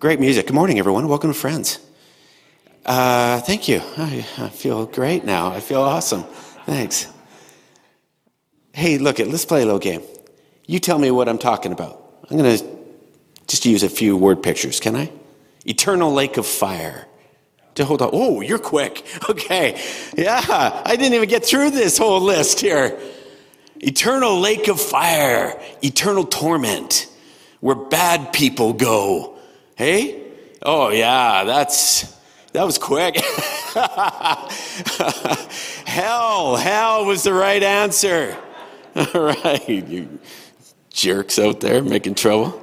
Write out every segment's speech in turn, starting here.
Great music. Good morning, everyone. Welcome to Friends. Uh, thank you. I, I feel great now. I feel awesome. Thanks. Hey, look. Let's play a little game. You tell me what I'm talking about. I'm going to just use a few word pictures. Can I? Eternal lake of fire. To hold on. Oh, you're quick. Okay. Yeah, I didn't even get through this whole list here. Eternal lake of fire. Eternal torment. Where bad people go. Hey? Oh, yeah, that's, that was quick. hell, hell was the right answer. All right, you jerks out there making trouble.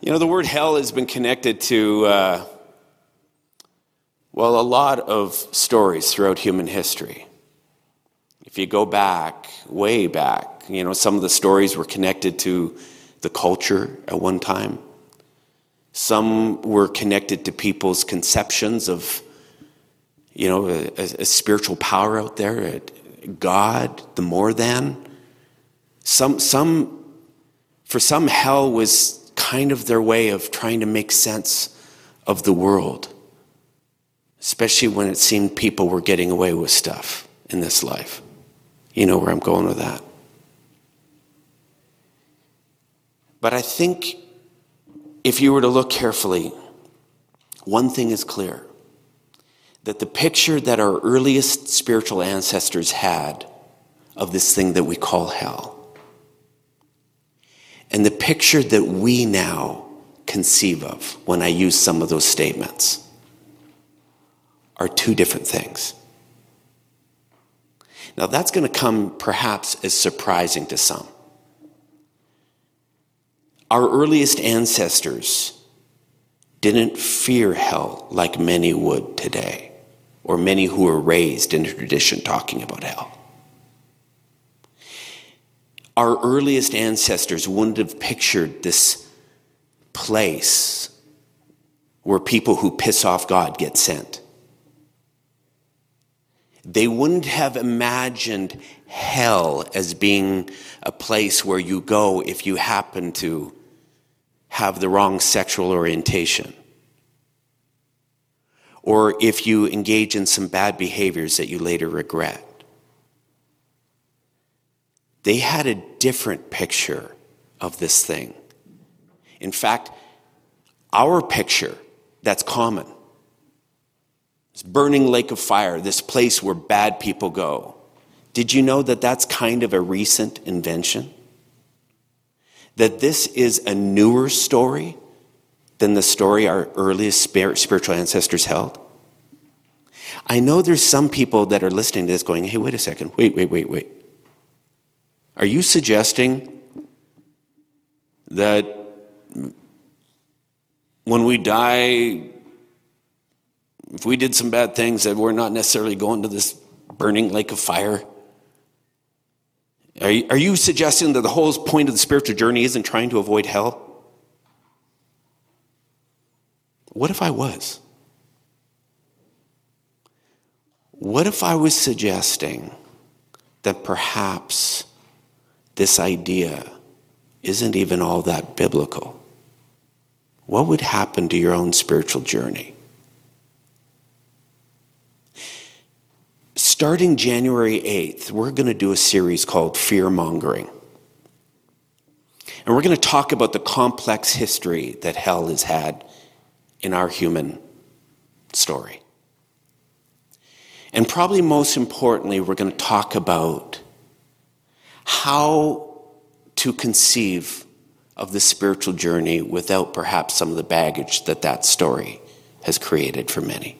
You know, the word hell has been connected to, uh, well, a lot of stories throughout human history. If you go back, way back, you know, some of the stories were connected to the culture at one time. Some were connected to people's conceptions of, you know, a, a spiritual power out there, God, the more than. Some, some, for some, hell was kind of their way of trying to make sense of the world, especially when it seemed people were getting away with stuff in this life. You know where I'm going with that. But I think if you were to look carefully, one thing is clear that the picture that our earliest spiritual ancestors had of this thing that we call hell, and the picture that we now conceive of when I use some of those statements, are two different things. Now, that's going to come perhaps as surprising to some. Our earliest ancestors didn't fear hell like many would today, or many who were raised in a tradition talking about hell. Our earliest ancestors wouldn't have pictured this place where people who piss off God get sent. They wouldn't have imagined hell as being a place where you go if you happen to have the wrong sexual orientation, or if you engage in some bad behaviors that you later regret. They had a different picture of this thing. In fact, our picture that's common this burning lake of fire, this place where bad people go. Did you know that that's kind of a recent invention? that this is a newer story than the story our earliest spiritual ancestors held? I know there's some people that are listening to this going, hey, wait a second, wait, wait, wait, wait. Are you suggesting that when we die, if we did some bad things, that we're not necessarily going to this burning lake of fire? Are you, are you suggesting that the whole point of the spiritual journey isn't trying to avoid hell? What if I was? What if I was suggesting that perhaps this idea isn't even all that biblical? What would happen to your own spiritual journey? Starting January 8th, we're going to do a series called Fear Mongering. And we're going to talk about the complex history that hell has had in our human story. And probably most importantly, we're going to talk about how to conceive of the spiritual journey without perhaps some of the baggage that that story has created for many.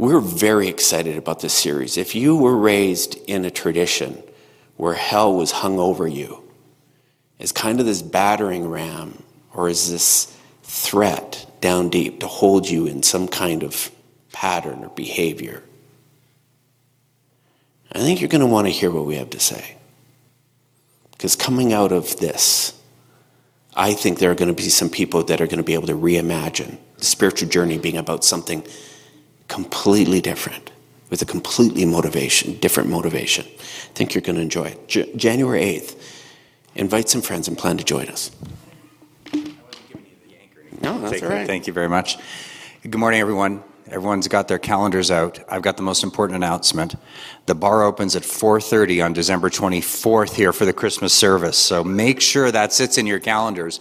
We're very excited about this series. If you were raised in a tradition where hell was hung over you as kind of this battering ram or as this threat down deep to hold you in some kind of pattern or behavior, I think you're going to want to hear what we have to say. Because coming out of this, I think there are going to be some people that are going to be able to reimagine the spiritual journey being about something completely different with a completely motivation, different motivation. I think you're going to enjoy it. J- January 8th, invite some friends and plan to join us. No, that's all right. Thank you very much. Good morning, everyone. Everyone's got their calendars out. I've got the most important announcement. The bar opens at 4:30 on December 24th here for the Christmas service. So make sure that sits in your calendars.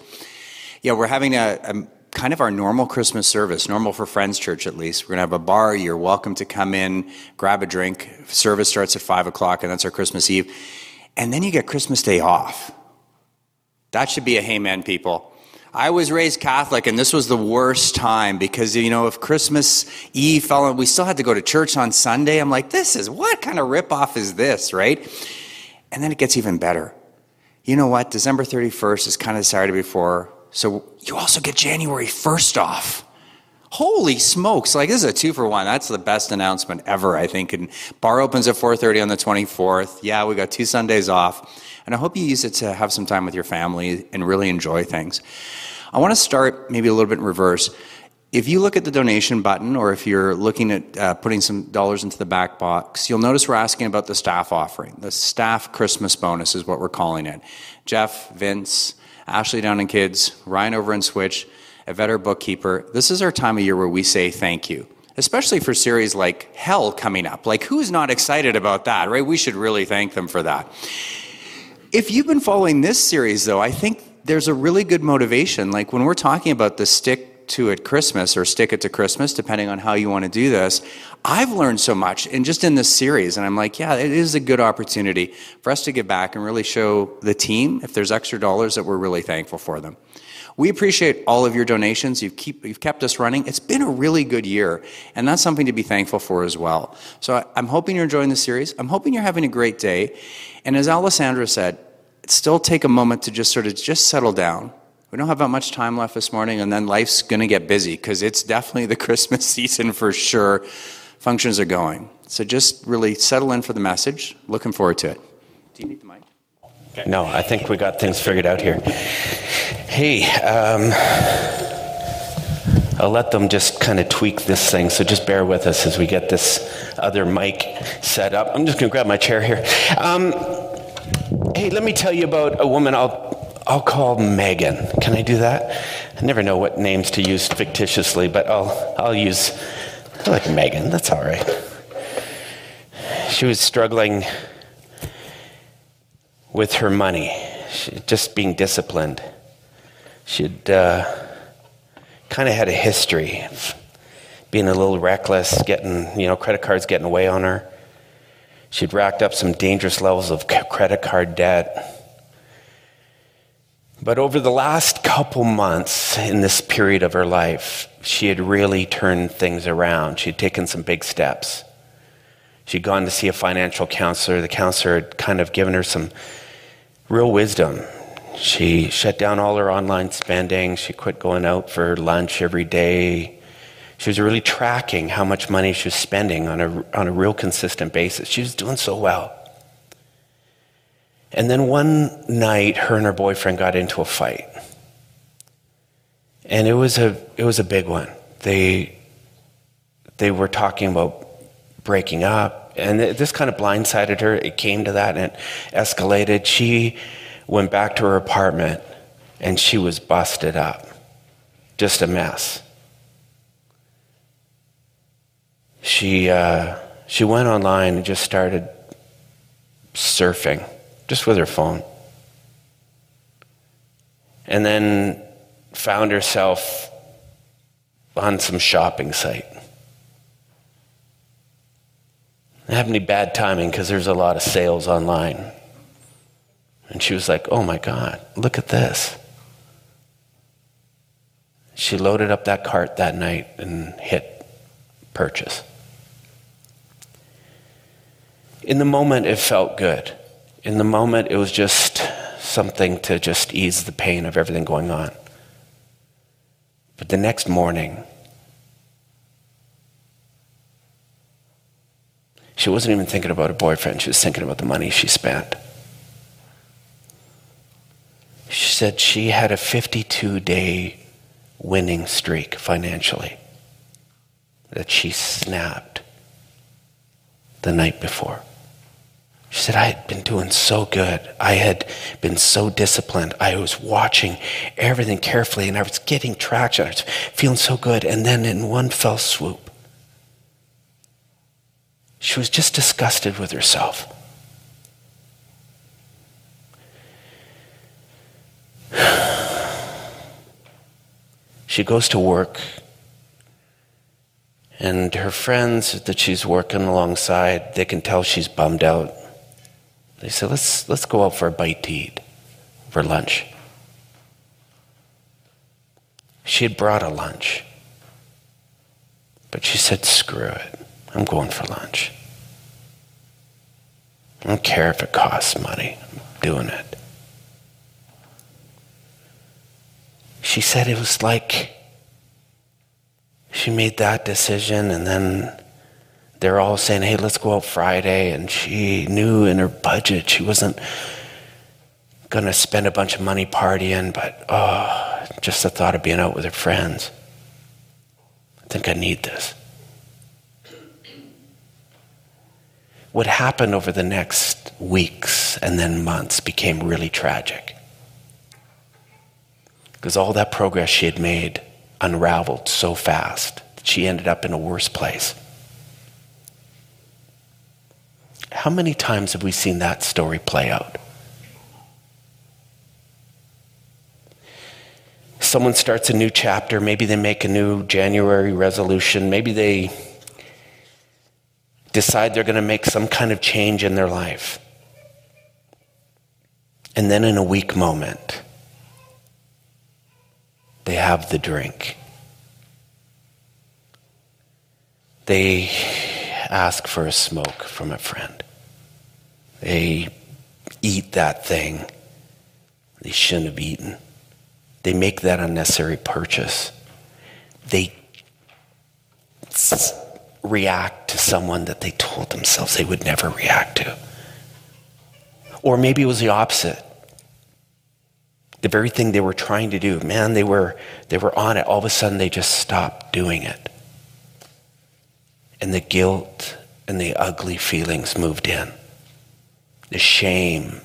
Yeah, we're having a, a kind of our normal Christmas service, normal for Friends Church at least. We're going to have a bar. You're welcome to come in, grab a drink. Service starts at 5 o'clock, and that's our Christmas Eve. And then you get Christmas Day off. That should be a hey man, people. I was raised Catholic, and this was the worst time because, you know, if Christmas Eve fell on, we still had to go to church on Sunday. I'm like, this is what kind of ripoff is this, right? And then it gets even better. You know what? December 31st is kind of the Saturday before, so you also get January 1st off. Holy smokes! Like this is a two for one. That's the best announcement ever, I think. And bar opens at 4:30 on the 24th. Yeah, we got two Sundays off, and I hope you use it to have some time with your family and really enjoy things. I want to start maybe a little bit in reverse. If you look at the donation button, or if you're looking at uh, putting some dollars into the back box, you'll notice we're asking about the staff offering. The staff Christmas bonus is what we're calling it. Jeff, Vince, Ashley down in kids, Ryan over in Switch, Yvette, our bookkeeper. This is our time of year where we say thank you, especially for series like Hell coming up. Like, who's not excited about that, right? We should really thank them for that. If you've been following this series, though, I think there's a really good motivation. Like, when we're talking about the stick to it Christmas or stick it to Christmas, depending on how you want to do this, I've learned so much and just in this series. And I'm like, yeah, it is a good opportunity for us to give back and really show the team, if there's extra dollars, that we're really thankful for them. We appreciate all of your donations. You've, keep, you've kept us running. It's been a really good year, and that's something to be thankful for as well. So I, I'm hoping you're enjoying the series. I'm hoping you're having a great day. And as Alessandra said, still take a moment to just sort of just settle down. We don't have that much time left this morning, and then life's going to get busy because it's definitely the Christmas season for sure. Functions are going. So just really settle in for the message. Looking forward to it. Do you need the mic? No, I think we got things figured out here. Hey, um, I'll let them just kind of tweak this thing, so just bear with us as we get this other mic set up. I'm just going to grab my chair here. Um, hey, let me tell you about a woman I'll, I'll call Megan. Can I do that? I never know what names to use fictitiously, but I'll, I'll use, I like Megan, that's all right. She was struggling with her money, she, just being disciplined. She'd uh, kind of had a history of being a little reckless, getting, you know, credit cards getting away on her. She'd racked up some dangerous levels of credit card debt. But over the last couple months in this period of her life, she had really turned things around. She had taken some big steps. She'd gone to see a financial counselor. The counselor had kind of given her some real wisdom. She shut down all her online spending. She quit going out for lunch every day. She was really tracking how much money she was spending on a, on a real consistent basis. She was doing so well. And then one night, her and her boyfriend got into a fight. And it was a, it was a big one. They, they were talking about breaking up. And this kind of blindsided her. It came to that and it escalated. She went back to her apartment and she was busted up. Just a mess. She, uh, she went online and just started surfing, just with her phone. And then found herself on some shopping site. It happened to be bad timing because there's a lot of sales online. And she was like, oh my God, look at this. She loaded up that cart that night and hit purchase. In the moment, it felt good. In the moment, it was just something to just ease the pain of everything going on. But the next morning, she wasn't even thinking about her boyfriend, she was thinking about the money she spent. She said she had a 52 day winning streak financially that she snapped the night before. She said, I had been doing so good. I had been so disciplined. I was watching everything carefully and I was getting traction. I was feeling so good. And then in one fell swoop, she was just disgusted with herself. She goes to work, and her friends that she's working alongside, they can tell she's bummed out. They said, let's, let's go out for a bite to eat, for lunch. She had brought a lunch, but she said, screw it, I'm going for lunch. I don't care if it costs money, I'm doing it. She said it was like she made that decision and then they're all saying, hey, let's go out Friday. And she knew in her budget she wasn't going to spend a bunch of money partying, but oh, just the thought of being out with her friends. I think I need this. What happened over the next weeks and then months became really tragic. Because all that progress she had made unraveled so fast that she ended up in a worse place. How many times have we seen that story play out? Someone starts a new chapter, maybe they make a new January resolution, maybe they decide they're going to make some kind of change in their life. And then in a weak moment, they have the drink. They ask for a smoke from a friend. They eat that thing they shouldn't have eaten. They make that unnecessary purchase. They react to someone that they told themselves they would never react to. Or maybe it was the opposite the very thing they were trying to do. Man, they were, they were on it. All of a sudden, they just stopped doing it. And the guilt and the ugly feelings moved in. The shame,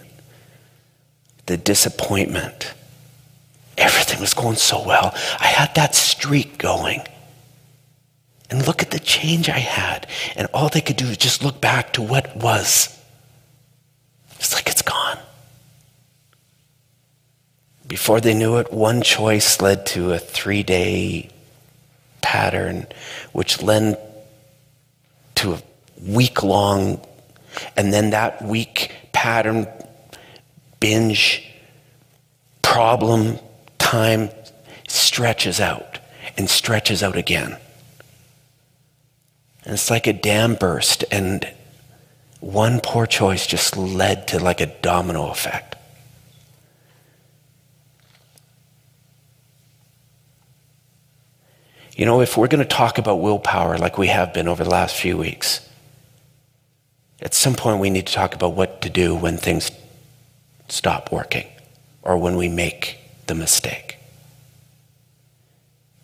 the disappointment. Everything was going so well. I had that streak going. And look at the change I had. And all they could do is just look back to what was. It's like it's gone. Before they knew it, one choice led to a three day pattern, which led to a week long, and then that week pattern, binge, problem, time stretches out and stretches out again. And it's like a dam burst, and one poor choice just led to like a domino effect. You know, if we're going to talk about willpower like we have been over the last few weeks, at some point we need to talk about what to do when things stop working or when we make the mistake.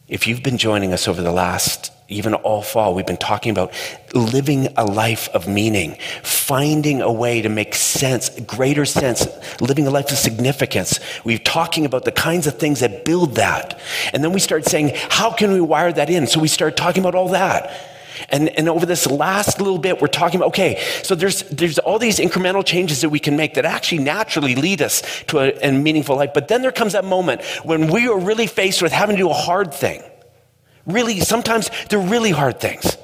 If you've been joining us over the last even all fall, we've been talking about living a life of meaning, finding a way to make sense, greater sense, living a life of significance. We're talking about the kinds of things that build that. And then we start saying, how can we wire that in? So we start talking about all that. And, and over this last little bit, we're talking about, okay, so there's, there's all these incremental changes that we can make that actually naturally lead us to a, a meaningful life. But then there comes that moment when we are really faced with having to do a hard thing. Really, sometimes they're really hard things.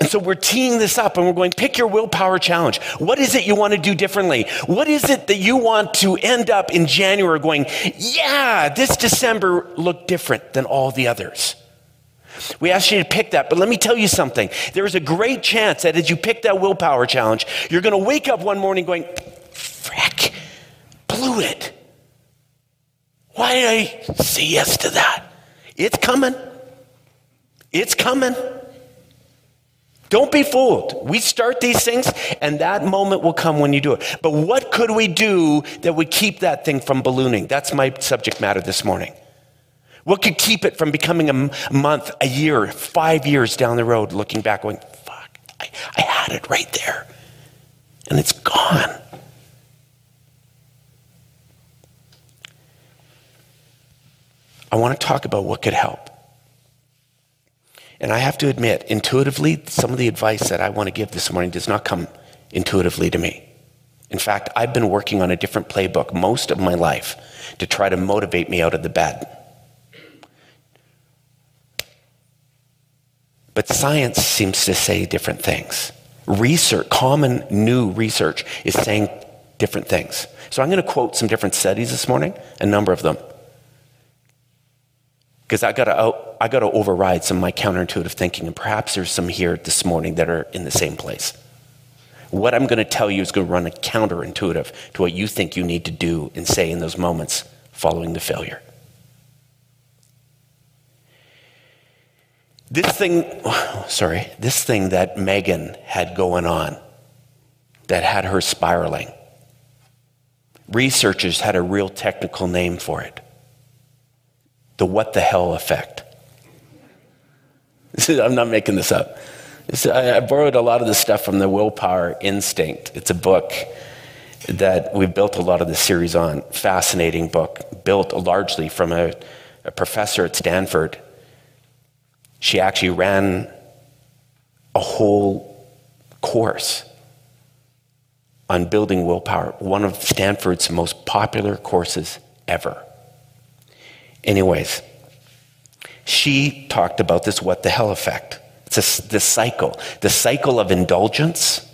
And so we're teeing this up and we're going, pick your willpower challenge. What is it you want to do differently? What is it that you want to end up in January going, yeah, this December looked different than all the others? We asked you to pick that, but let me tell you something. There is a great chance that as you pick that willpower challenge, you're going to wake up one morning going, frick, blew it. Why did I say yes to that? It's coming. It's coming. Don't be fooled. We start these things, and that moment will come when you do it. But what could we do that would keep that thing from ballooning? That's my subject matter this morning. What could keep it from becoming a month, a year, five years down the road, looking back, going, fuck, I, I had it right there, and it's gone. I want to talk about what could help. And I have to admit, intuitively, some of the advice that I want to give this morning does not come intuitively to me. In fact, I've been working on a different playbook most of my life to try to motivate me out of the bed. But science seems to say different things. Research, common new research, is saying different things. So I'm going to quote some different studies this morning, a number of them because I got to oh, I got to override some of my counterintuitive thinking, and perhaps there's some here this morning that are in the same place. What I'm going to tell you is going to run counterintuitive to what you think you need to do and say in those moments following the failure. This thing, sorry, this thing that Megan had going on, that had her spiraling, researchers had a real technical name for it the what the hell effect. I'm not making this up. I borrowed a lot of this stuff from the Willpower Instinct. It's a book that we built a lot of the series on. Fascinating book, built largely from a, a professor at Stanford. She actually ran a whole course on building willpower, one of Stanford's most popular courses ever. Anyways, she talked about this what the hell effect. It's a, this cycle, the cycle of indulgence.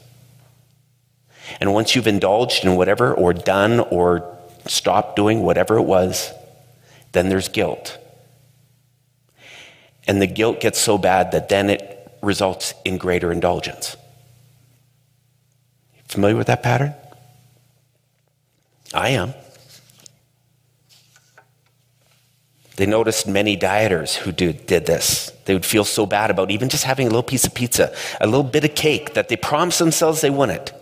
And once you've indulged in whatever, or done, or stopped doing whatever it was, then there's guilt. And the guilt gets so bad that then it results in greater indulgence. Familiar with that pattern? I am. They noticed many dieters who did, did this. They would feel so bad about even just having a little piece of pizza, a little bit of cake that they promised themselves they wouldn't.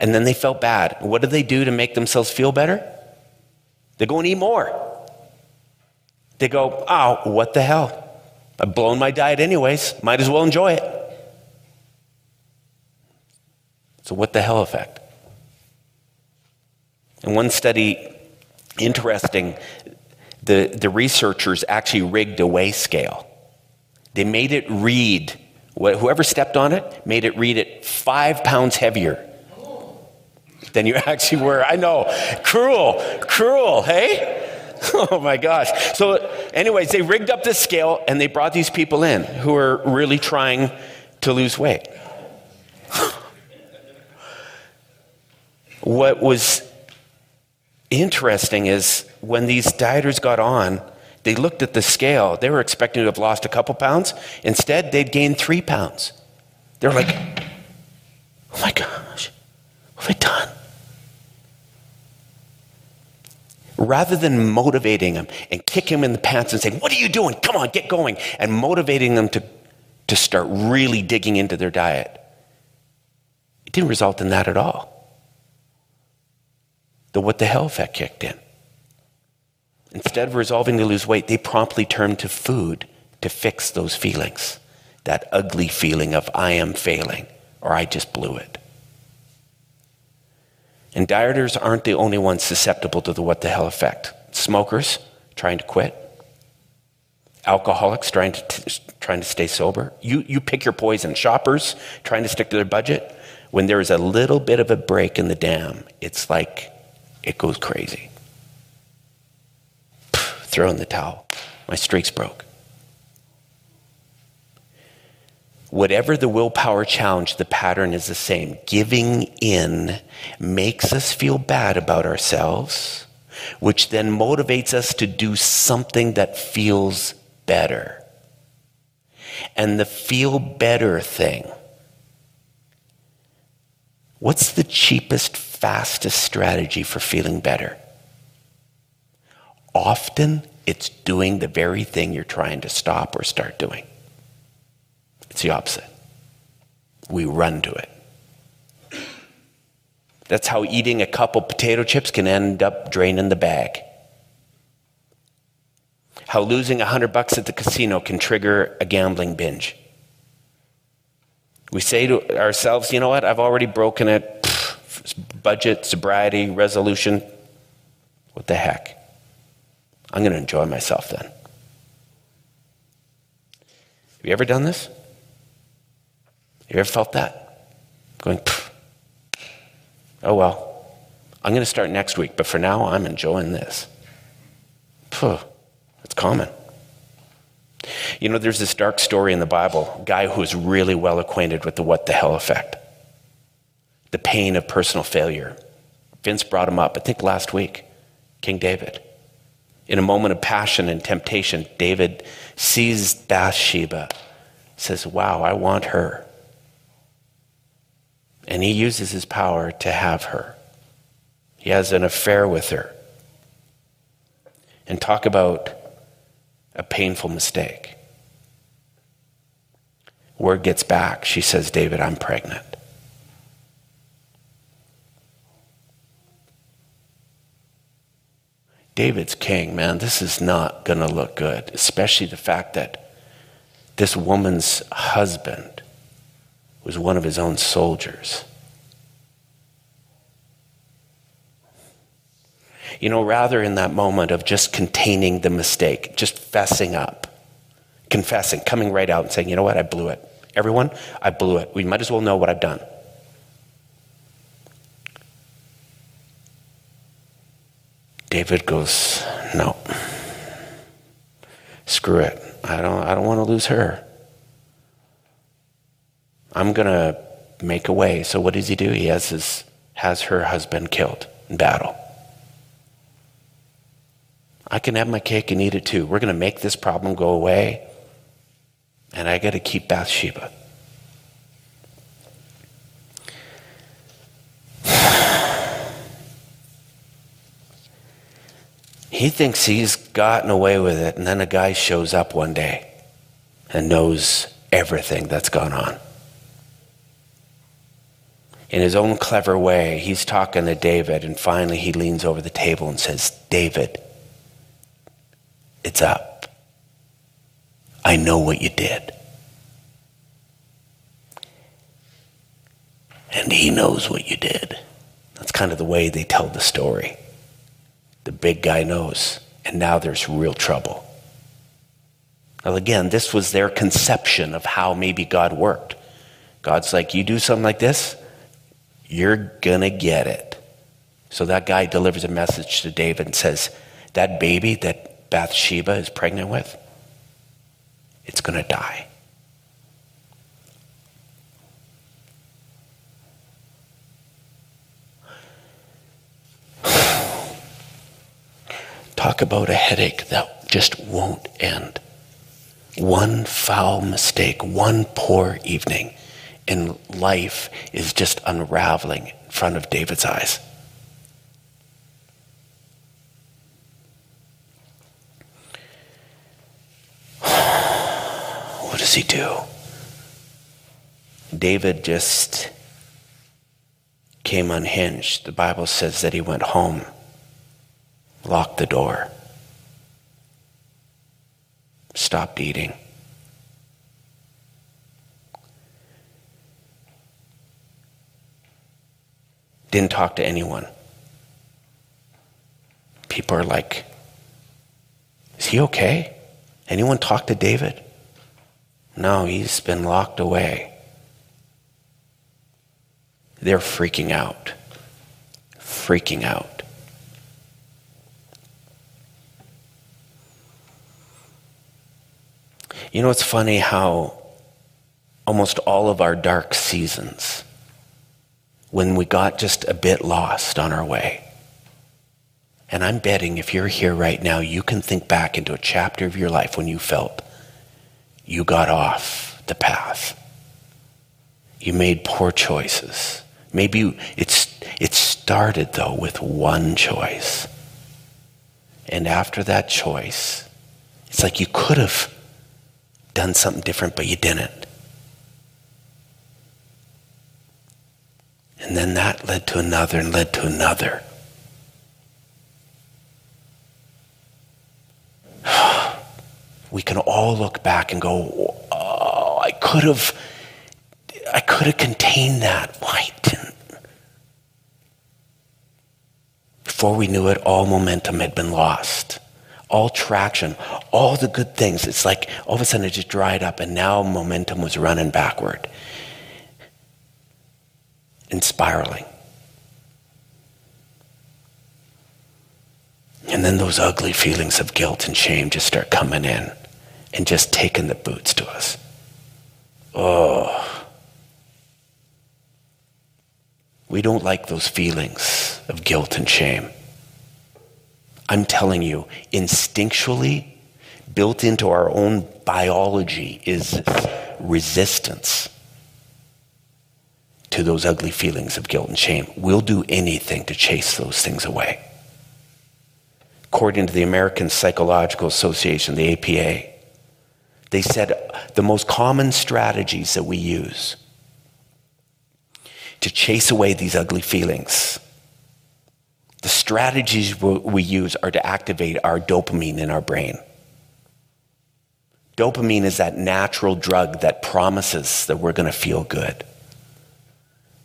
And then they felt bad. What did they do to make themselves feel better? They go and eat more. They go, oh, what the hell? I've blown my diet anyways. Might as well enjoy it. So, what the hell effect? In one study, interesting, the, the researchers actually rigged a weigh scale. They made it read, whoever stepped on it, made it read it five pounds heavier than you actually were. I know. Cruel, cruel, hey? Oh my gosh. So, anyways, they rigged up this scale and they brought these people in who are really trying to lose weight. what was interesting is when these dieters got on, they looked at the scale. They were expecting to have lost a couple pounds. Instead, they'd gained three pounds. They're like, oh my gosh, what have I done? Rather than motivating them and kick them in the pants and saying, What are you doing? Come on, get going, and motivating them to, to start really digging into their diet, it didn't result in that at all the what the hell effect kicked in. Instead of resolving to lose weight, they promptly turned to food to fix those feelings. That ugly feeling of I am failing or I just blew it. And dieters aren't the only ones susceptible to the what the hell effect. Smokers trying to quit, alcoholics trying to, t- trying to stay sober. You, you pick your poison. Shoppers trying to stick to their budget. When there is a little bit of a break in the dam, it's like it goes crazy. Throw in the towel. My streak's broke. Whatever the willpower challenge, the pattern is the same. Giving in makes us feel bad about ourselves, which then motivates us to do something that feels better. And the feel better thing. What's the cheapest fastest strategy for feeling better? Often it's doing the very thing you're trying to stop or start doing. It's the opposite. We run to it. That's how eating a couple potato chips can end up draining the bag. how losing a hundred bucks at the casino can trigger a gambling binge. We say to ourselves, you know what, I've already broken it. Budget, sobriety, resolution. What the heck? I'm going to enjoy myself then. Have you ever done this? Have You ever felt that? Going, oh well, I'm going to start next week, but for now, I'm enjoying this. Phew, it's common. You know, there's this dark story in the Bible, guy who is really well acquainted with the what the hell effect, the pain of personal failure. Vince brought him up, I think last week, King David. In a moment of passion and temptation, David sees Bathsheba, says, Wow, I want her. And he uses his power to have her. He has an affair with her. And talk about a painful mistake. Word gets back. She says, David, I'm pregnant. David's king, man, this is not going to look good, especially the fact that this woman's husband was one of his own soldiers. You know, rather in that moment of just containing the mistake, just fessing up, confessing, coming right out and saying, you know what, I blew it. Everyone, I blew it. We might as well know what I've done. David goes, No. Screw it. I don't, I don't want to lose her. I'm going to make a way. So what does he do? He has, his, has her husband killed in battle. I can have my cake and eat it too. We're going to make this problem go away. And I got to keep Bathsheba. He thinks he's gotten away with it, and then a guy shows up one day and knows everything that's gone on. In his own clever way, he's talking to David, and finally he leans over the table and says, David, it's up. I know what you did. And he knows what you did. That's kind of the way they tell the story. The big guy knows, and now there's real trouble. Well, again, this was their conception of how maybe God worked. God's like, you do something like this, you're gonna get it. So that guy delivers a message to David and says, That baby that Bathsheba is pregnant with, it's gonna die. Talk about a headache that just won't end. One foul mistake, one poor evening, and life is just unraveling in front of David's eyes. What does he do? David just came unhinged. The Bible says that he went home locked the door, stopped eating. Didn't talk to anyone. People are like, Is he okay? Anyone talk to David? No, he's been locked away. They're freaking out. Freaking out. You know, it's funny how almost all of our dark seasons, when we got just a bit lost on our way, and I'm betting if you're here right now, you can think back into a chapter of your life when you felt you got off the path. You made poor choices. Maybe it's, it started, though, with one choice. And after that choice, it's like you could have done something different, but you didn't. And then that led to another and led to another. we can all look back and go, oh, I could have, I could have contained that. Why didn't? Before we knew it, all momentum had been lost. All traction, all the good things. It's like all of a sudden it just dried up, and now momentum was running backward and spiraling. And then those ugly feelings of guilt and shame just start coming in and just taking the boots to us. Oh. We don't like those feelings of guilt and shame. I'm telling you, instinctually, built into our own biology is resistance to those ugly feelings of guilt and shame. We'll do anything to chase those things away according to the American Psychological Association, the APA. They said the most common strategies that we use to chase away these ugly feelings, the strategies we use are to activate our dopamine in our brain. Dopamine is that natural drug that promises that we're going to feel good.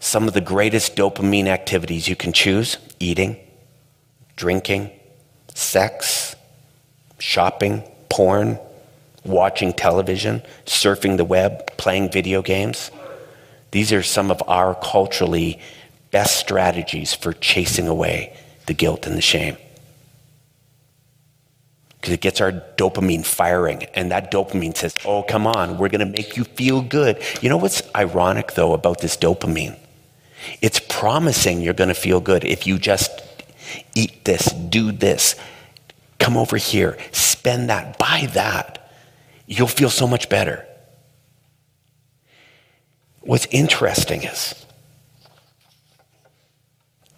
Some of the greatest dopamine activities you can choose eating, drinking, sex, shopping, porn, watching television, surfing the web, playing video games. These are some of our culturally best strategies for chasing away the guilt and the shame. Because it gets our dopamine firing, and that dopamine says, Oh, come on, we're going to make you feel good. You know what's ironic, though, about this dopamine? It's promising you're going to feel good if you just eat this, do this, come over here, spend that, buy that. You'll feel so much better. What's interesting is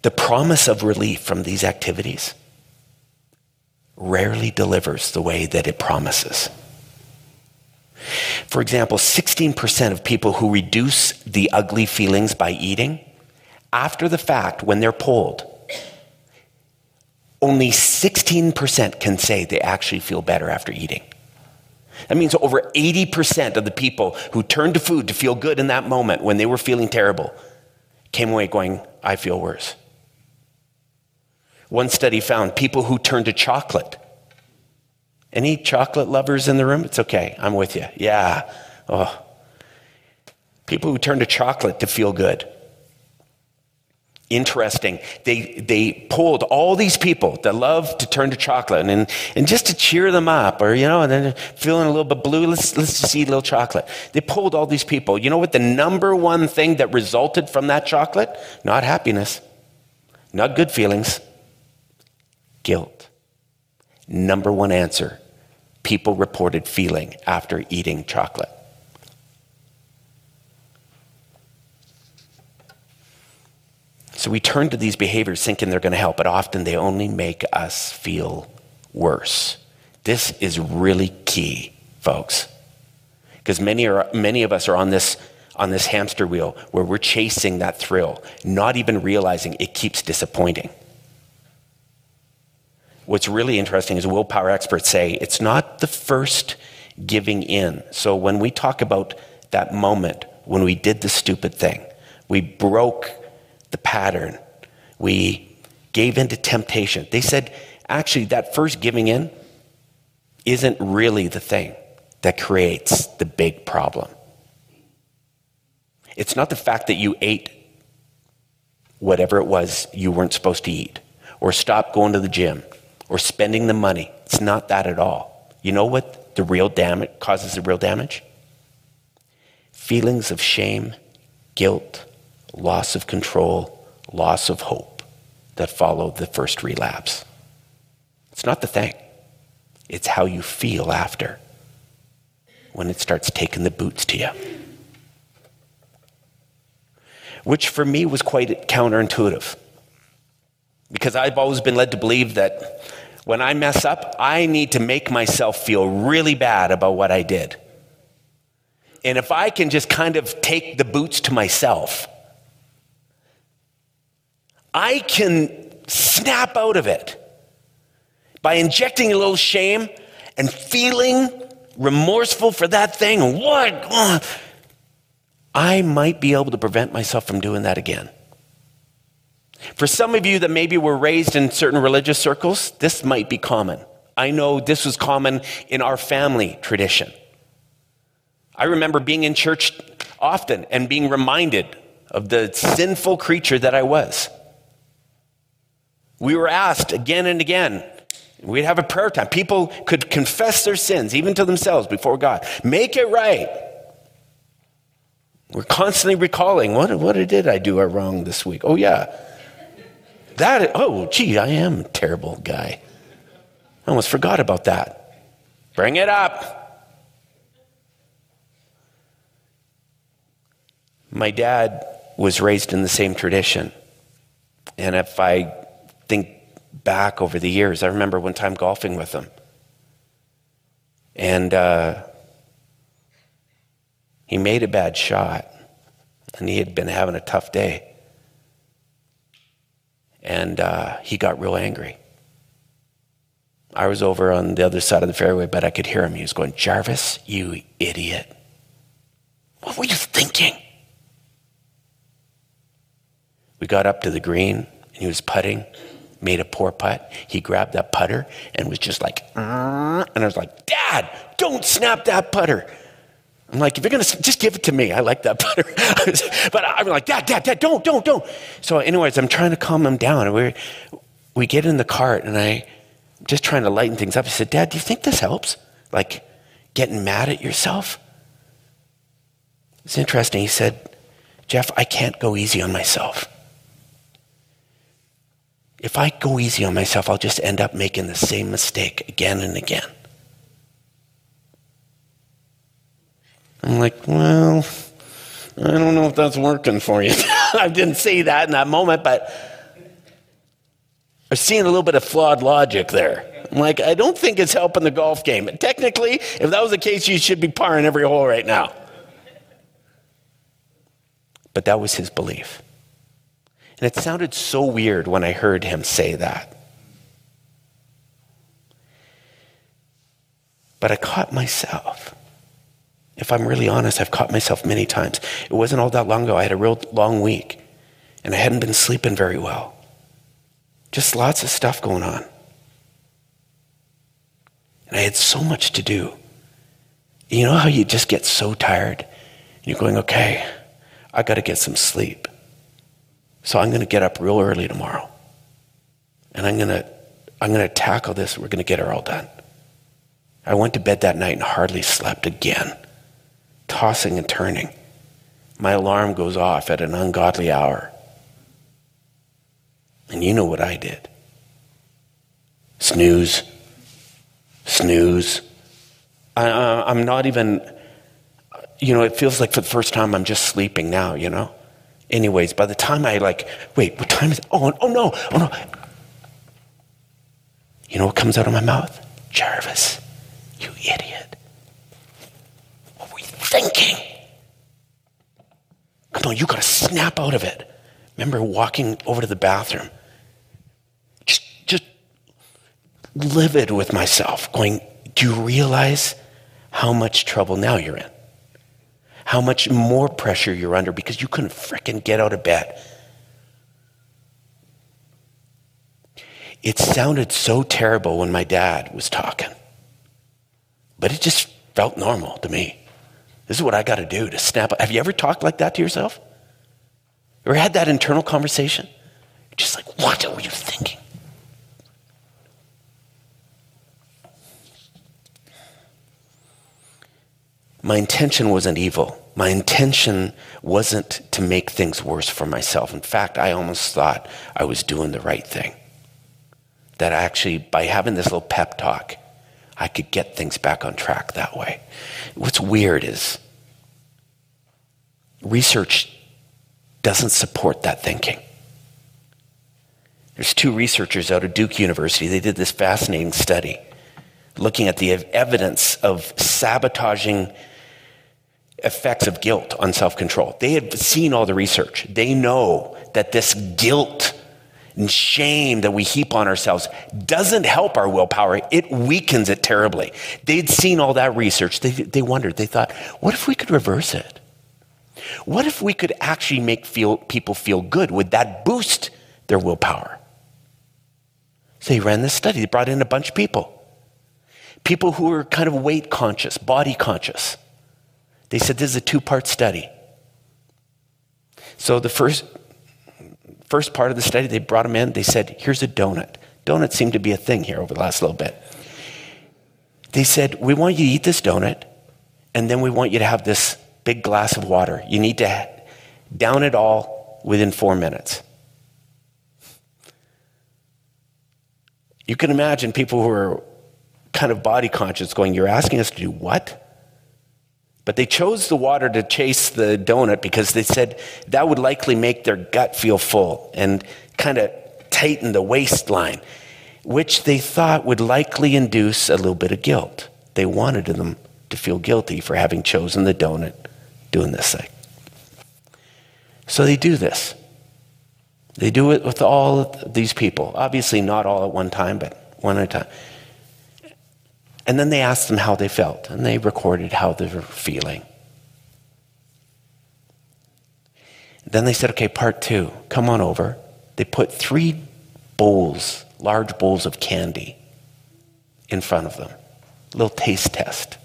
the promise of relief from these activities rarely delivers the way that it promises. For example, 16% of people who reduce the ugly feelings by eating, after the fact, when they're polled, only 16% can say they actually feel better after eating. That means over 80% of the people who turned to food to feel good in that moment when they were feeling terrible came away going, I feel worse. One study found people who turn to chocolate. Any chocolate lovers in the room? It's okay. I'm with you. Yeah. Oh. People who turn to chocolate to feel good interesting. They, they pulled all these people that love to turn to chocolate and, and just to cheer them up or, you know, and then feeling a little bit blue, let's, let's just eat a little chocolate. They pulled all these people. You know what the number one thing that resulted from that chocolate? Not happiness, not good feelings, guilt. Number one answer people reported feeling after eating chocolate. So we turn to these behaviors thinking they're going to help, but often they only make us feel worse. This is really key, folks. Because many, are, many of us are on this, on this hamster wheel where we're chasing that thrill, not even realizing it keeps disappointing. What's really interesting is willpower experts say it's not the first giving in. So when we talk about that moment when we did the stupid thing, we broke the pattern. We gave in to temptation. They said, actually, that first giving in isn't really the thing that creates the big problem. It's not the fact that you ate whatever it was you weren't supposed to eat, or stopped going to the gym, or spending the money. It's not that at all. You know what the real damage causes the real damage? Feelings of shame, guilt, loss of control, loss of hope that follow the first relapse. It's not the thing, it's how you feel after when it starts taking the boots to you. Which for me was quite counterintuitive. Because I've always been led to believe that when I mess up, I need to make myself feel really bad about what I did. And if I can just kind of take the boots to myself, I can snap out of it by injecting a little shame and feeling remorseful for that thing. What? I might be able to prevent myself from doing that again. For some of you that maybe were raised in certain religious circles, this might be common. I know this was common in our family tradition. I remember being in church often and being reminded of the sinful creature that I was. We were asked again and again. We'd have a prayer time. People could confess their sins, even to themselves, before God. Make it right. We're constantly recalling what, what did I do wrong this week? Oh, yeah. That, oh, gee, I am a terrible guy. I almost forgot about that. Bring it up. My dad was raised in the same tradition. And if I think back over the years, I remember one time golfing with him. And uh, he made a bad shot, and he had been having a tough day. And uh, he got real angry. I was over on the other side of the fairway, but I could hear him. He was going, Jarvis, you idiot. What were you thinking? We got up to the green, and he was putting, made a poor putt. He grabbed that putter and was just like, and I was like, Dad, don't snap that putter. I'm like, if you're going to just give it to me, I like that putter. but I'm like, Dad, Dad, Dad, don't, don't, don't. So, anyways, I'm trying to calm him down. We we get in the cart, and I just trying to lighten things up. He said, Dad, do you think this helps? Like getting mad at yourself? It's interesting. He said, Jeff, I can't go easy on myself. If I go easy on myself, I'll just end up making the same mistake again and again. I'm like, well, I don't know if that's working for you. I didn't say that in that moment, but I'm seeing a little bit of flawed logic there. I'm like, I don't think it's helping the golf game. technically, if that was the case, you should be parring every hole right now. But that was his belief. And it sounded so weird when I heard him say that. But I caught myself. If I'm really honest, I've caught myself many times. It wasn't all that long ago. I had a real long week, and I hadn't been sleeping very well. Just lots of stuff going on. And I had so much to do. You know how you just get so tired? And you're going, okay, I got to get some sleep. So I'm going to get up real early tomorrow. And I'm going to I'm going to tackle this. We're going to get her all done. I went to bed that night and hardly slept again, tossing and turning. My alarm goes off at an ungodly hour. And you know what I did snooze, snooze. I, am not even, you know, it feels like for the first time I'm just sleeping now, you know? Anyways, by the time I like, wait, what time is it? Oh, oh no, oh no. You know what comes out of my mouth? Jarvis, you idiot. Thinking? Come on, you gotta snap out of it. Remember walking over to the bathroom just, just livid with myself, going, Do you realize how much trouble now you're in? How much more pressure you're under because you couldn't fricking get out of bed. It sounded so terrible when my dad was talking, but it just felt normal to me. This is what I got to do to snap. Have you ever talked like that to yourself? Ever had that internal conversation? Just like, what were you thinking? my intention wasn't evil. My intention wasn't to make things worse for myself. In fact, I almost thought I was doing the right thing. That actually, by having this little pep talk, I could get things back on track that way. What's weird is research doesn't support that thinking. There's two researchers out of Duke University. They did this fascinating study looking at the evidence of sabotaging effects of guilt on self control. They had seen all the research. They know that this guilt and shame that we heap on ourselves doesn't help our willpower. It weakens it terribly. They'd seen all that research. They, they wondered, they thought, what if we could reverse it? What if we could actually make feel, people feel good? Would that boost their willpower? So they ran this study. They brought in a bunch of people. People who were kind of weight conscious, body conscious. They said this is a two part study. So the first, first part of the study, they brought them in. They said, here's a donut. Donuts seem to be a thing here over the last little bit. They said, we want you to eat this donut, and then we want you to have this big glass of water. You need to down it all within four minutes. You can imagine people who are kind of body conscious going, You're asking us to do what? But they chose the water to chase the donut because they said that would likely make their gut feel full and kind of tighten the waistline, which they thought would likely induce a little bit of guilt. They wanted them to feel guilty for having chosen the donut doing this thing. So they do this. They do it with all of these people. Obviously, not all at one time, but one at a time. And then they asked them how they felt, and they recorded how they were feeling. Then they said, okay, part two, come on over. They put three bowls, large bowls of candy in front of them. A little taste test.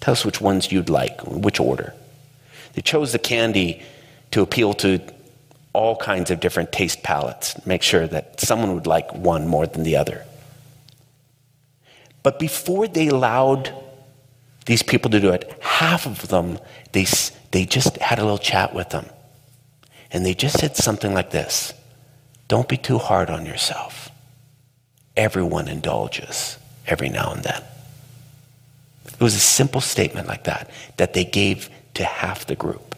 Tell us which ones you'd like, which order. They chose the candy to appeal to all kinds of different taste palates, make sure that someone would like one more than the other. But before they allowed these people to do it, half of them, they, they just had a little chat with them. And they just said something like this Don't be too hard on yourself. Everyone indulges every now and then. It was a simple statement like that that they gave to half the group.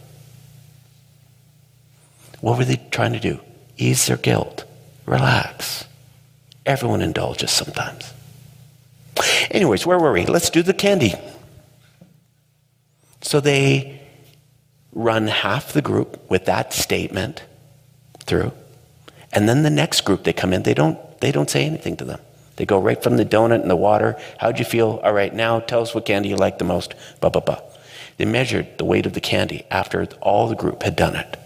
What were they trying to do? Ease their guilt, relax. Everyone indulges sometimes. Anyways, where were we? Let's do the candy. So they run half the group with that statement through. And then the next group they come in, they don't they don't say anything to them. They go right from the donut and the water. How'd you feel? All right, now tell us what candy you like the most. Blah blah blah. They measured the weight of the candy after all the group had done it.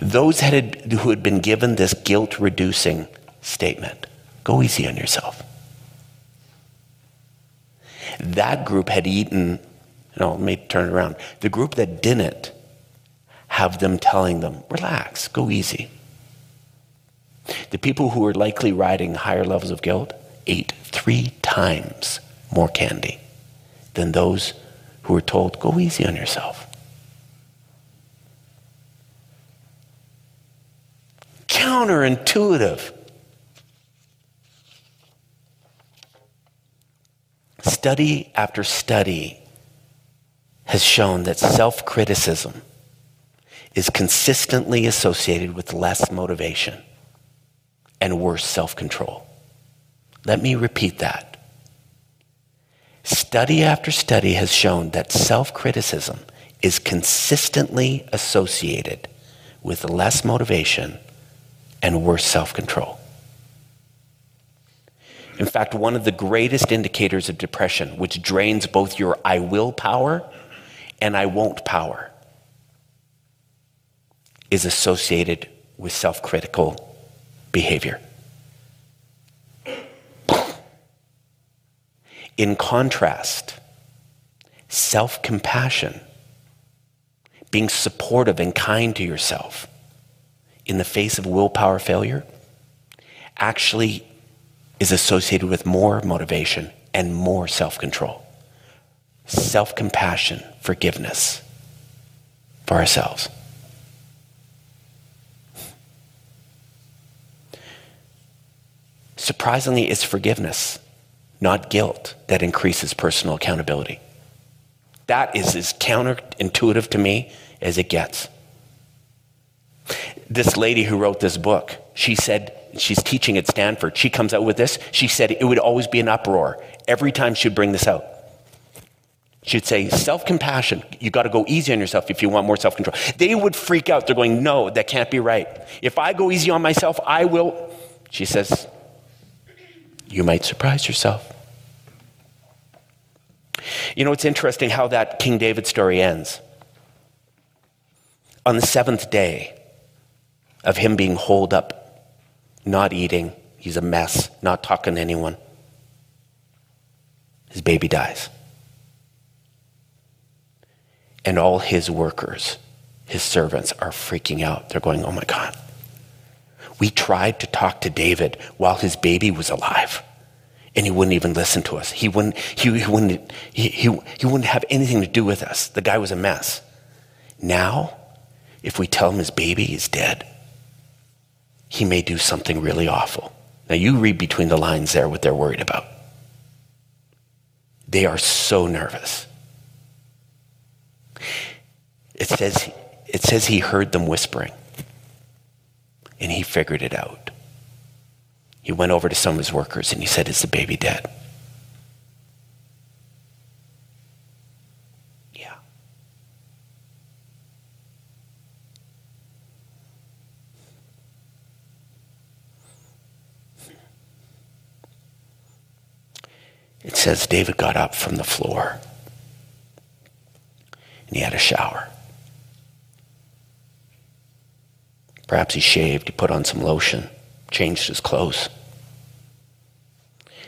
Those had, who had been given this guilt reducing statement go easy on yourself. That group had eaten, no, let me turn around. The group that didn't have them telling them, relax, go easy. The people who were likely riding higher levels of guilt ate three times more candy than those who were told, go easy on yourself. Counterintuitive. Study after study has shown that self criticism is consistently associated with less motivation and worse self control. Let me repeat that. Study after study has shown that self criticism is consistently associated with less motivation and worse self control. In fact, one of the greatest indicators of depression, which drains both your I will power and I won't power, is associated with self critical behavior. In contrast, self compassion, being supportive and kind to yourself in the face of willpower failure, actually is associated with more motivation and more self control, self compassion, forgiveness for ourselves. Surprisingly, it's forgiveness, not guilt, that increases personal accountability. That is as counterintuitive to me as it gets. This lady who wrote this book, she said she's teaching at Stanford. She comes out with this. She said it would always be an uproar every time she'd bring this out. She'd say, self compassion, you got to go easy on yourself if you want more self control. They would freak out. They're going, no, that can't be right. If I go easy on myself, I will. She says, You might surprise yourself. You know, it's interesting how that King David story ends. On the seventh day of him being holed up, not eating, he's a mess, not talking to anyone, his baby dies. And all his workers, his servants, are freaking out. They're going, Oh my God. We tried to talk to David while his baby was alive and he wouldn't even listen to us. He wouldn't, he, he, wouldn't, he, he, he wouldn't have anything to do with us. The guy was a mess. Now, if we tell him his baby is dead, he may do something really awful. Now, you read between the lines there what they're worried about. They are so nervous. It says, it says he heard them whispering, and he figured it out. He went over to some of his workers and he said, Is the baby dead? It says David got up from the floor and he had a shower. Perhaps he shaved, he put on some lotion changed his clothes.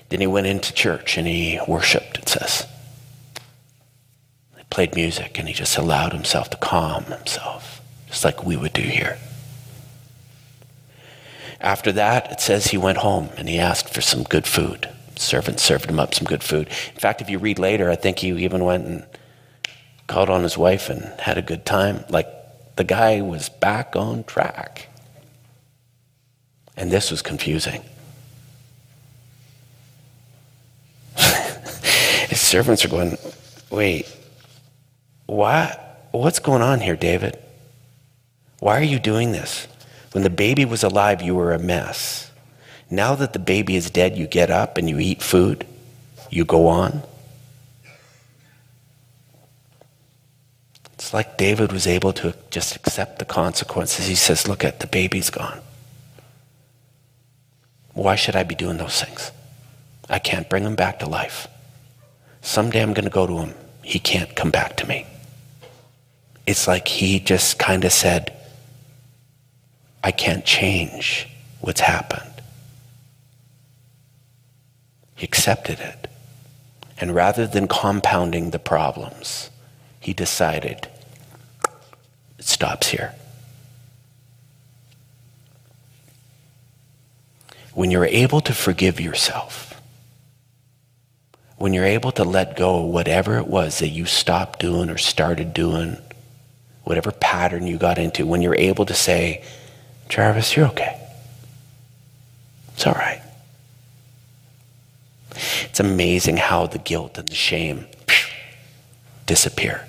Then he went into church and he worshiped, it says. He played music and he just allowed himself to calm himself, just like we would do here. After that, it says he went home and he asked for some good food. Servant served him up some good food. In fact, if you read later, I think he even went and called on his wife and had a good time. Like the guy was back on track. And this was confusing. His servants are going, wait, what? What's going on here, David? Why are you doing this? When the baby was alive, you were a mess. Now that the baby is dead, you get up and you eat food. You go on. It's like David was able to just accept the consequences. He says, Look at the baby's gone. Why should I be doing those things? I can't bring him back to life. Someday I'm going to go to him. He can't come back to me. It's like he just kind of said, I can't change what's happened. He accepted it. And rather than compounding the problems, he decided it stops here. when you're able to forgive yourself, when you're able to let go of whatever it was that you stopped doing or started doing, whatever pattern you got into, when you're able to say, Travis, you're okay. It's all right. It's amazing how the guilt and the shame disappear.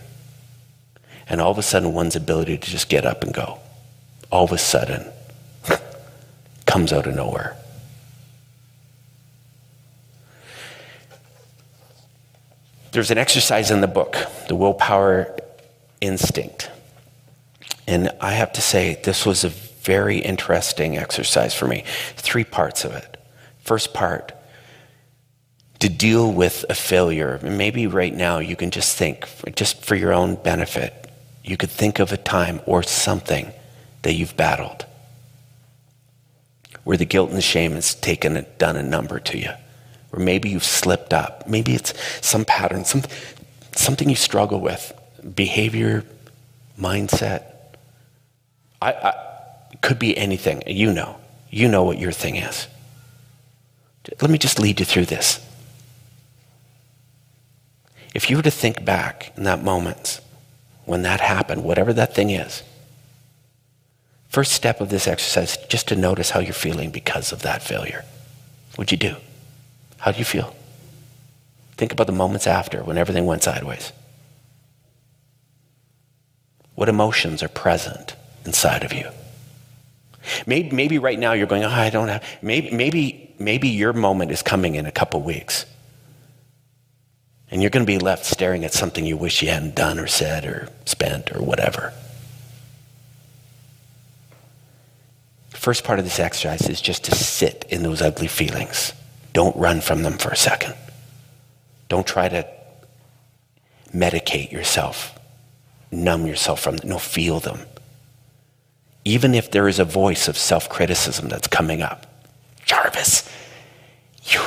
And all of a sudden, one's ability to just get up and go, all of a sudden, comes out of nowhere. There's an exercise in the book, The Willpower Instinct. And I have to say, this was a very interesting exercise for me. Three parts of it. First part, to deal with a failure. And maybe right now you can just think, just for your own benefit, you could think of a time or something that you've battled where the guilt and the shame has taken a, done a number to you. Or maybe you've slipped up. Maybe it's some pattern, some, something you struggle with, behavior, mindset. I, I could be anything. You know. You know what your thing is. Let me just lead you through this. If you were to think back in that moment when that happened, whatever that thing is, first step of this exercise, just to notice how you're feeling because of that failure. What'd you do? How do you feel? Think about the moments after when everything went sideways. What emotions are present inside of you? Maybe, maybe right now you're going, oh, I don't have, maybe, maybe, maybe your moment is coming in a couple weeks. And you're going to be left staring at something you wish you hadn't done or said or spent or whatever. First part of this exercise is just to sit in those ugly feelings. Don't run from them for a second. Don't try to medicate yourself, numb yourself from them. No, feel them. Even if there is a voice of self criticism that's coming up. Jarvis, you.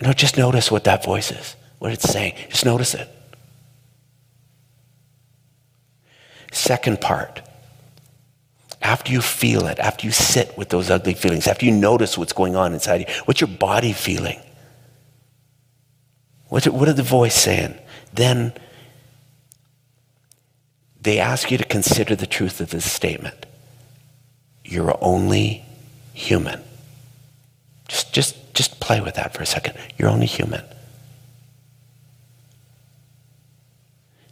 No, just notice what that voice is, what it's saying. Just notice it. Second part, after you feel it, after you sit with those ugly feelings, after you notice what's going on inside you, what's your body feeling? What's it, what are the voice saying? Then they ask you to consider the truth of this statement. You're only human. Just, just, just play with that for a second. You're only human.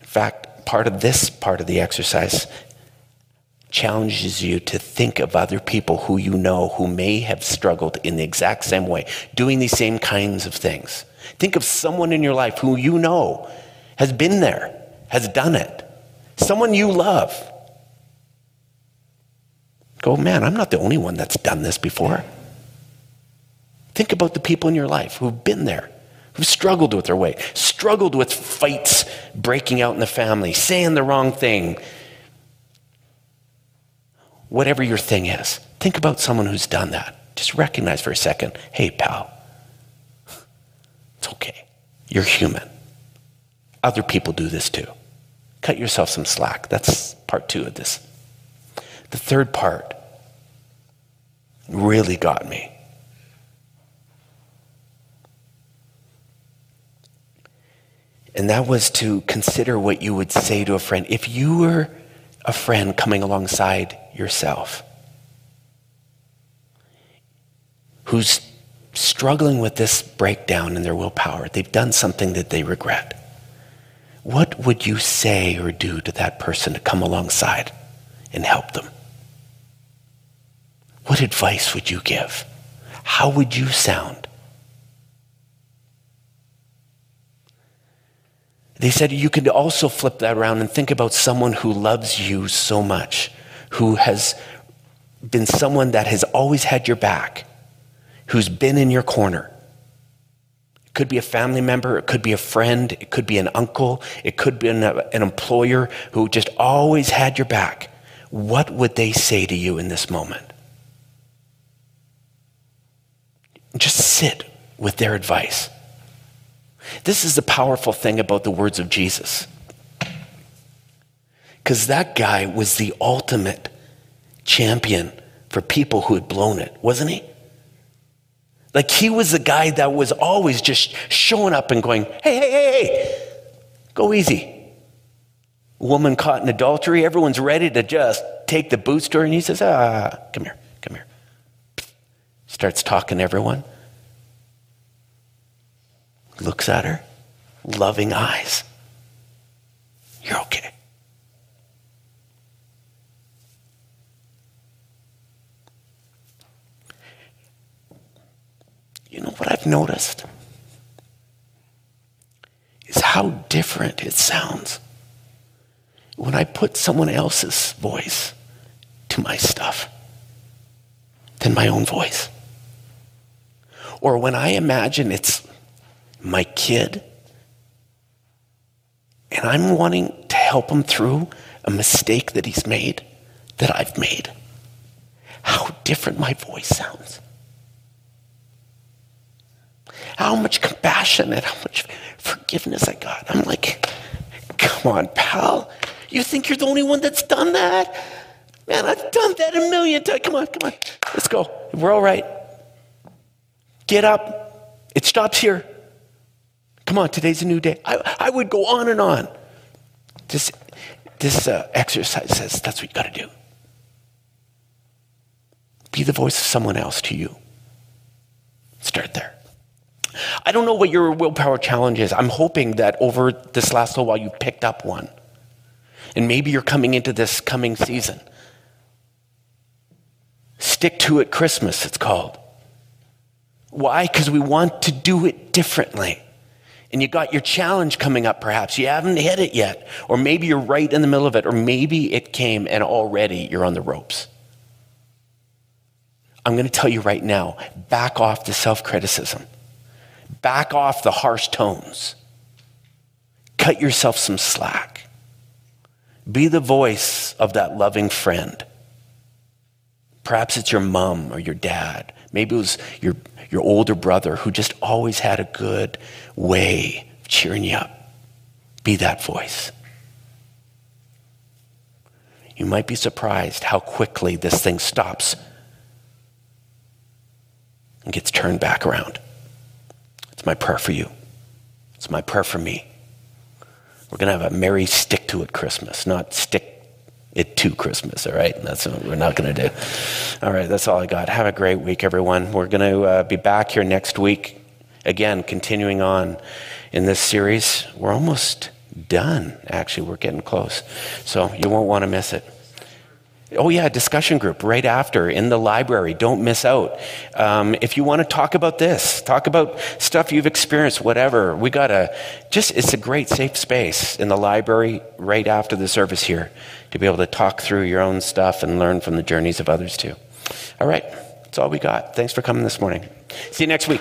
In fact, part of this part of the exercise challenges you to think of other people who you know who may have struggled in the exact same way, doing these same kinds of things. Think of someone in your life who you know has been there, has done it, someone you love. Go, man, I'm not the only one that's done this before. Think about the people in your life who've been there, who've struggled with their weight, struggled with fights breaking out in the family, saying the wrong thing, whatever your thing is. Think about someone who's done that. Just recognize for a second hey, pal, it's okay. You're human. Other people do this too. Cut yourself some slack. That's part two of this. The third part really got me. And that was to consider what you would say to a friend. If you were a friend coming alongside yourself who's struggling with this breakdown in their willpower, they've done something that they regret. What would you say or do to that person to come alongside and help them? What advice would you give? How would you sound? They said you could also flip that around and think about someone who loves you so much, who has been someone that has always had your back, who's been in your corner. It could be a family member, it could be a friend, it could be an uncle, it could be an, uh, an employer who just always had your back. What would they say to you in this moment? Just sit with their advice. This is the powerful thing about the words of Jesus. Because that guy was the ultimate champion for people who had blown it, wasn't he? Like he was the guy that was always just showing up and going, hey, hey, hey, hey, go easy. Woman caught in adultery, everyone's ready to just take the her, and he says, ah, come here, come here. Starts talking to everyone looks at her, loving eyes. You're okay. You know what I've noticed? Is how different it sounds when I put someone else's voice to my stuff than my own voice. Or when I imagine it's my kid, and I'm wanting to help him through a mistake that he's made, that I've made, how different my voice sounds. How much compassion and how much forgiveness I got. I'm like, come on, pal. You think you're the only one that's done that? Man, I've done that a million times. Come on, come on. Let's go. We're all right. Get up. It stops here. Come on, today's a new day. I, I would go on and on. This, this uh, exercise says that's what you got to do. Be the voice of someone else to you. Start there. I don't know what your willpower challenge is. I'm hoping that over this last little while you picked up one. And maybe you're coming into this coming season. Stick to it Christmas, it's called. Why? Because we want to do it differently and you got your challenge coming up perhaps. You haven't hit it yet. Or maybe you're right in the middle of it, or maybe it came and already you're on the ropes. I'm going to tell you right now back off the self criticism, back off the harsh tones, cut yourself some slack. Be the voice of that loving friend. Perhaps it's your mom or your dad. Maybe it was your, your older brother who just always had a good way of cheering you up. Be that voice. You might be surprised how quickly this thing stops and gets turned back around. It's my prayer for you. It's my prayer for me. We're going to have a merry stick to it Christmas, not stick it to Christmas, all right? That's what we're not going to do. All right, that's all I got. Have a great week, everyone. We're going to uh, be back here next week. Again, continuing on in this series. We're almost done, actually. We're getting close. So you won't want to miss it. Oh, yeah, discussion group right after in the library. Don't miss out. Um, if you want to talk about this, talk about stuff you've experienced, whatever, we got a just, it's a great safe space in the library right after the service here to be able to talk through your own stuff and learn from the journeys of others too. All right, that's all we got. Thanks for coming this morning. See you next week.